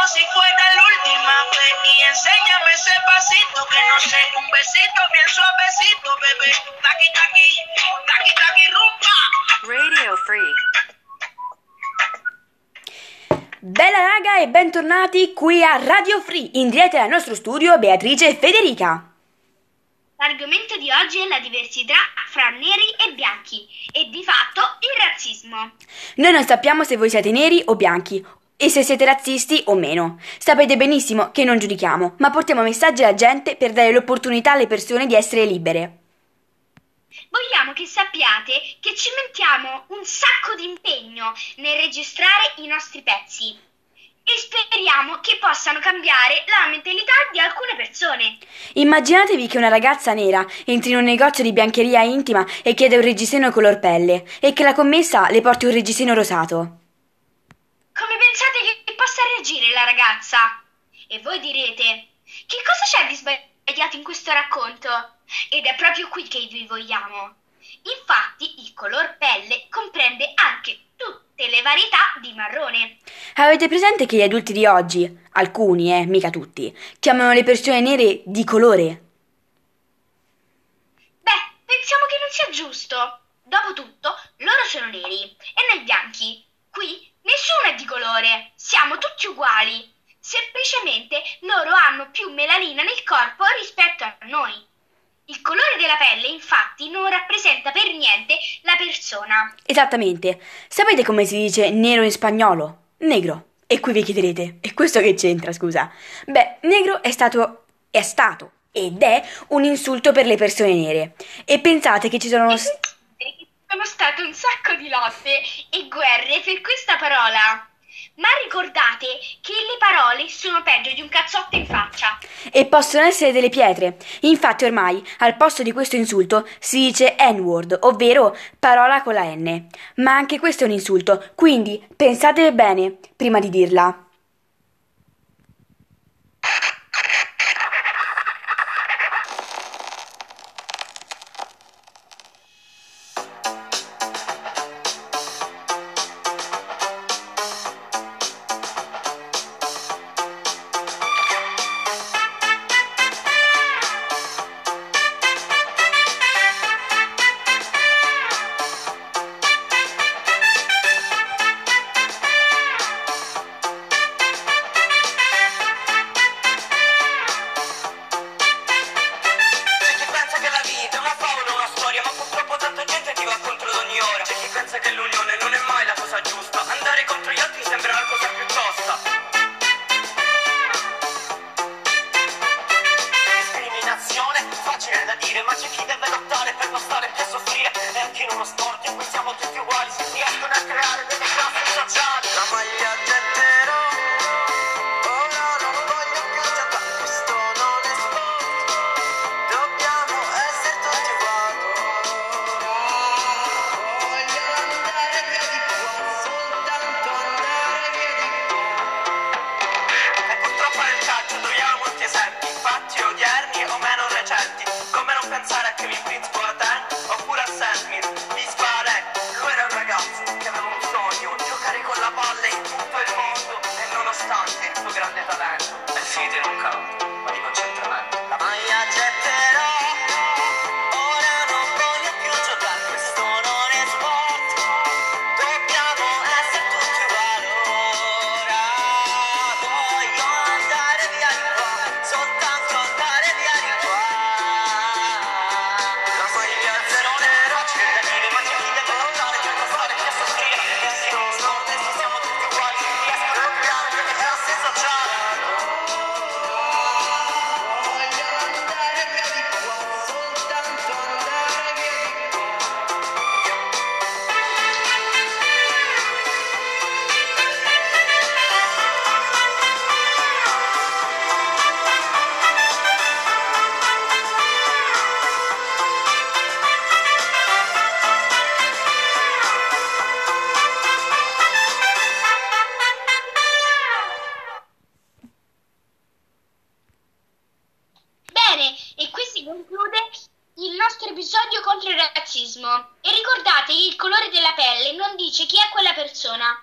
como si fuera la última vez y enséñame ese pasito que no sé, un besito bien suavecito, bebé. Taqui taqui, taqui taqui rumba. Radio Free. Bella raga e bentornati qui a Radio Free, in diretta dal nostro studio Beatrice e Federica. L'argomento di oggi è la diversità fra neri e bianchi e di fatto il razzismo. Noi non sappiamo se voi siete neri o bianchi e se siete razzisti o meno. Sapete benissimo che non giudichiamo, ma portiamo messaggi alla gente per dare l'opportunità alle persone di essere libere. Vogliamo che sappiate che ci mettiamo un sacco di impegno nel registrare i nostri pezzi e speriamo che possano cambiare la mentalità di alcune persone. Immaginatevi che una ragazza nera entri in un negozio di biancheria intima e chiede un reggiseno color pelle e che la commessa le porti un reggiseno rosato. Come pensate che possa reagire la ragazza? E voi direte, che cosa c'è di sbagliato in questo racconto? Ed è proprio qui che vi vogliamo. Infatti il color pelle comprende anche tutte le varietà di marrone. Avete presente che gli adulti di oggi, alcuni, eh, mica tutti, chiamano le persone nere di colore? Beh, pensiamo che non sia giusto. Dopotutto, loro sono neri e noi bianchi. Qui nessuno è di colore, siamo tutti uguali. Semplicemente loro hanno più melanina nel corpo rispetto a noi. Il colore della pelle, infatti, non rappresenta per niente la persona. Esattamente. Sapete come si dice nero in spagnolo? Negro. E qui vi chiederete, e questo che c'entra, scusa? Beh, negro è stato, è stato ed è un insulto per le persone nere. E pensate che ci sono... Ci sono state un sacco di lotte e guerre per questa parola. Ma ricordate che le parole sono peggio di un cazzotto in faccia. E possono essere delle pietre. Infatti ormai al posto di questo insulto si dice N-word, ovvero parola con la N. Ma anche questo è un insulto, quindi pensate bene prima di dirla. Pensa che l'unione non è mai la cosa giusta, andare contro gli altri sembra la cosa più tosta. Discriminazione, facile da dire, ma c'è chi deve lottare per non episodio contro il razzismo. E ricordate il colore della pelle non dice chi è quella persona.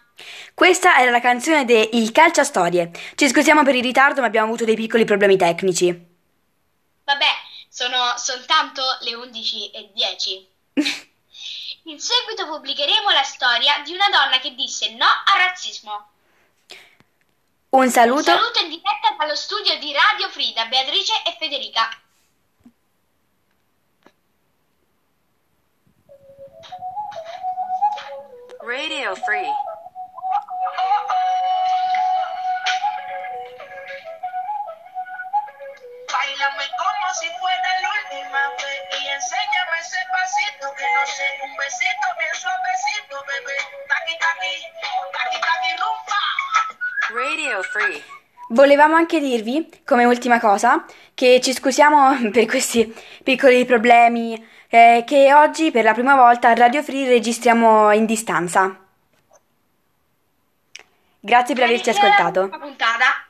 Questa era la canzone de Il calcio a storie. Ci scusiamo per il ritardo, ma abbiamo avuto dei piccoli problemi tecnici. Vabbè, sono soltanto le 11 e 10. In seguito pubblicheremo la storia di una donna che disse no al razzismo. Un Un saluto. saluto in diretta dallo studio di Radio Frida, Beatrice e Federica. Radio Free. Bailame como si fuera la última vez y enséñame ese pasito que no sé, un besito bien suavecito, bebé. Taqui taqui, taqui taqui rumba. Radio Free. Volevamo anche dirvi, come ultima cosa, che ci scusiamo per questi piccoli problemi, eh, che oggi per la prima volta a Radio Free registriamo in distanza. Grazie per averci ascoltato. una puntata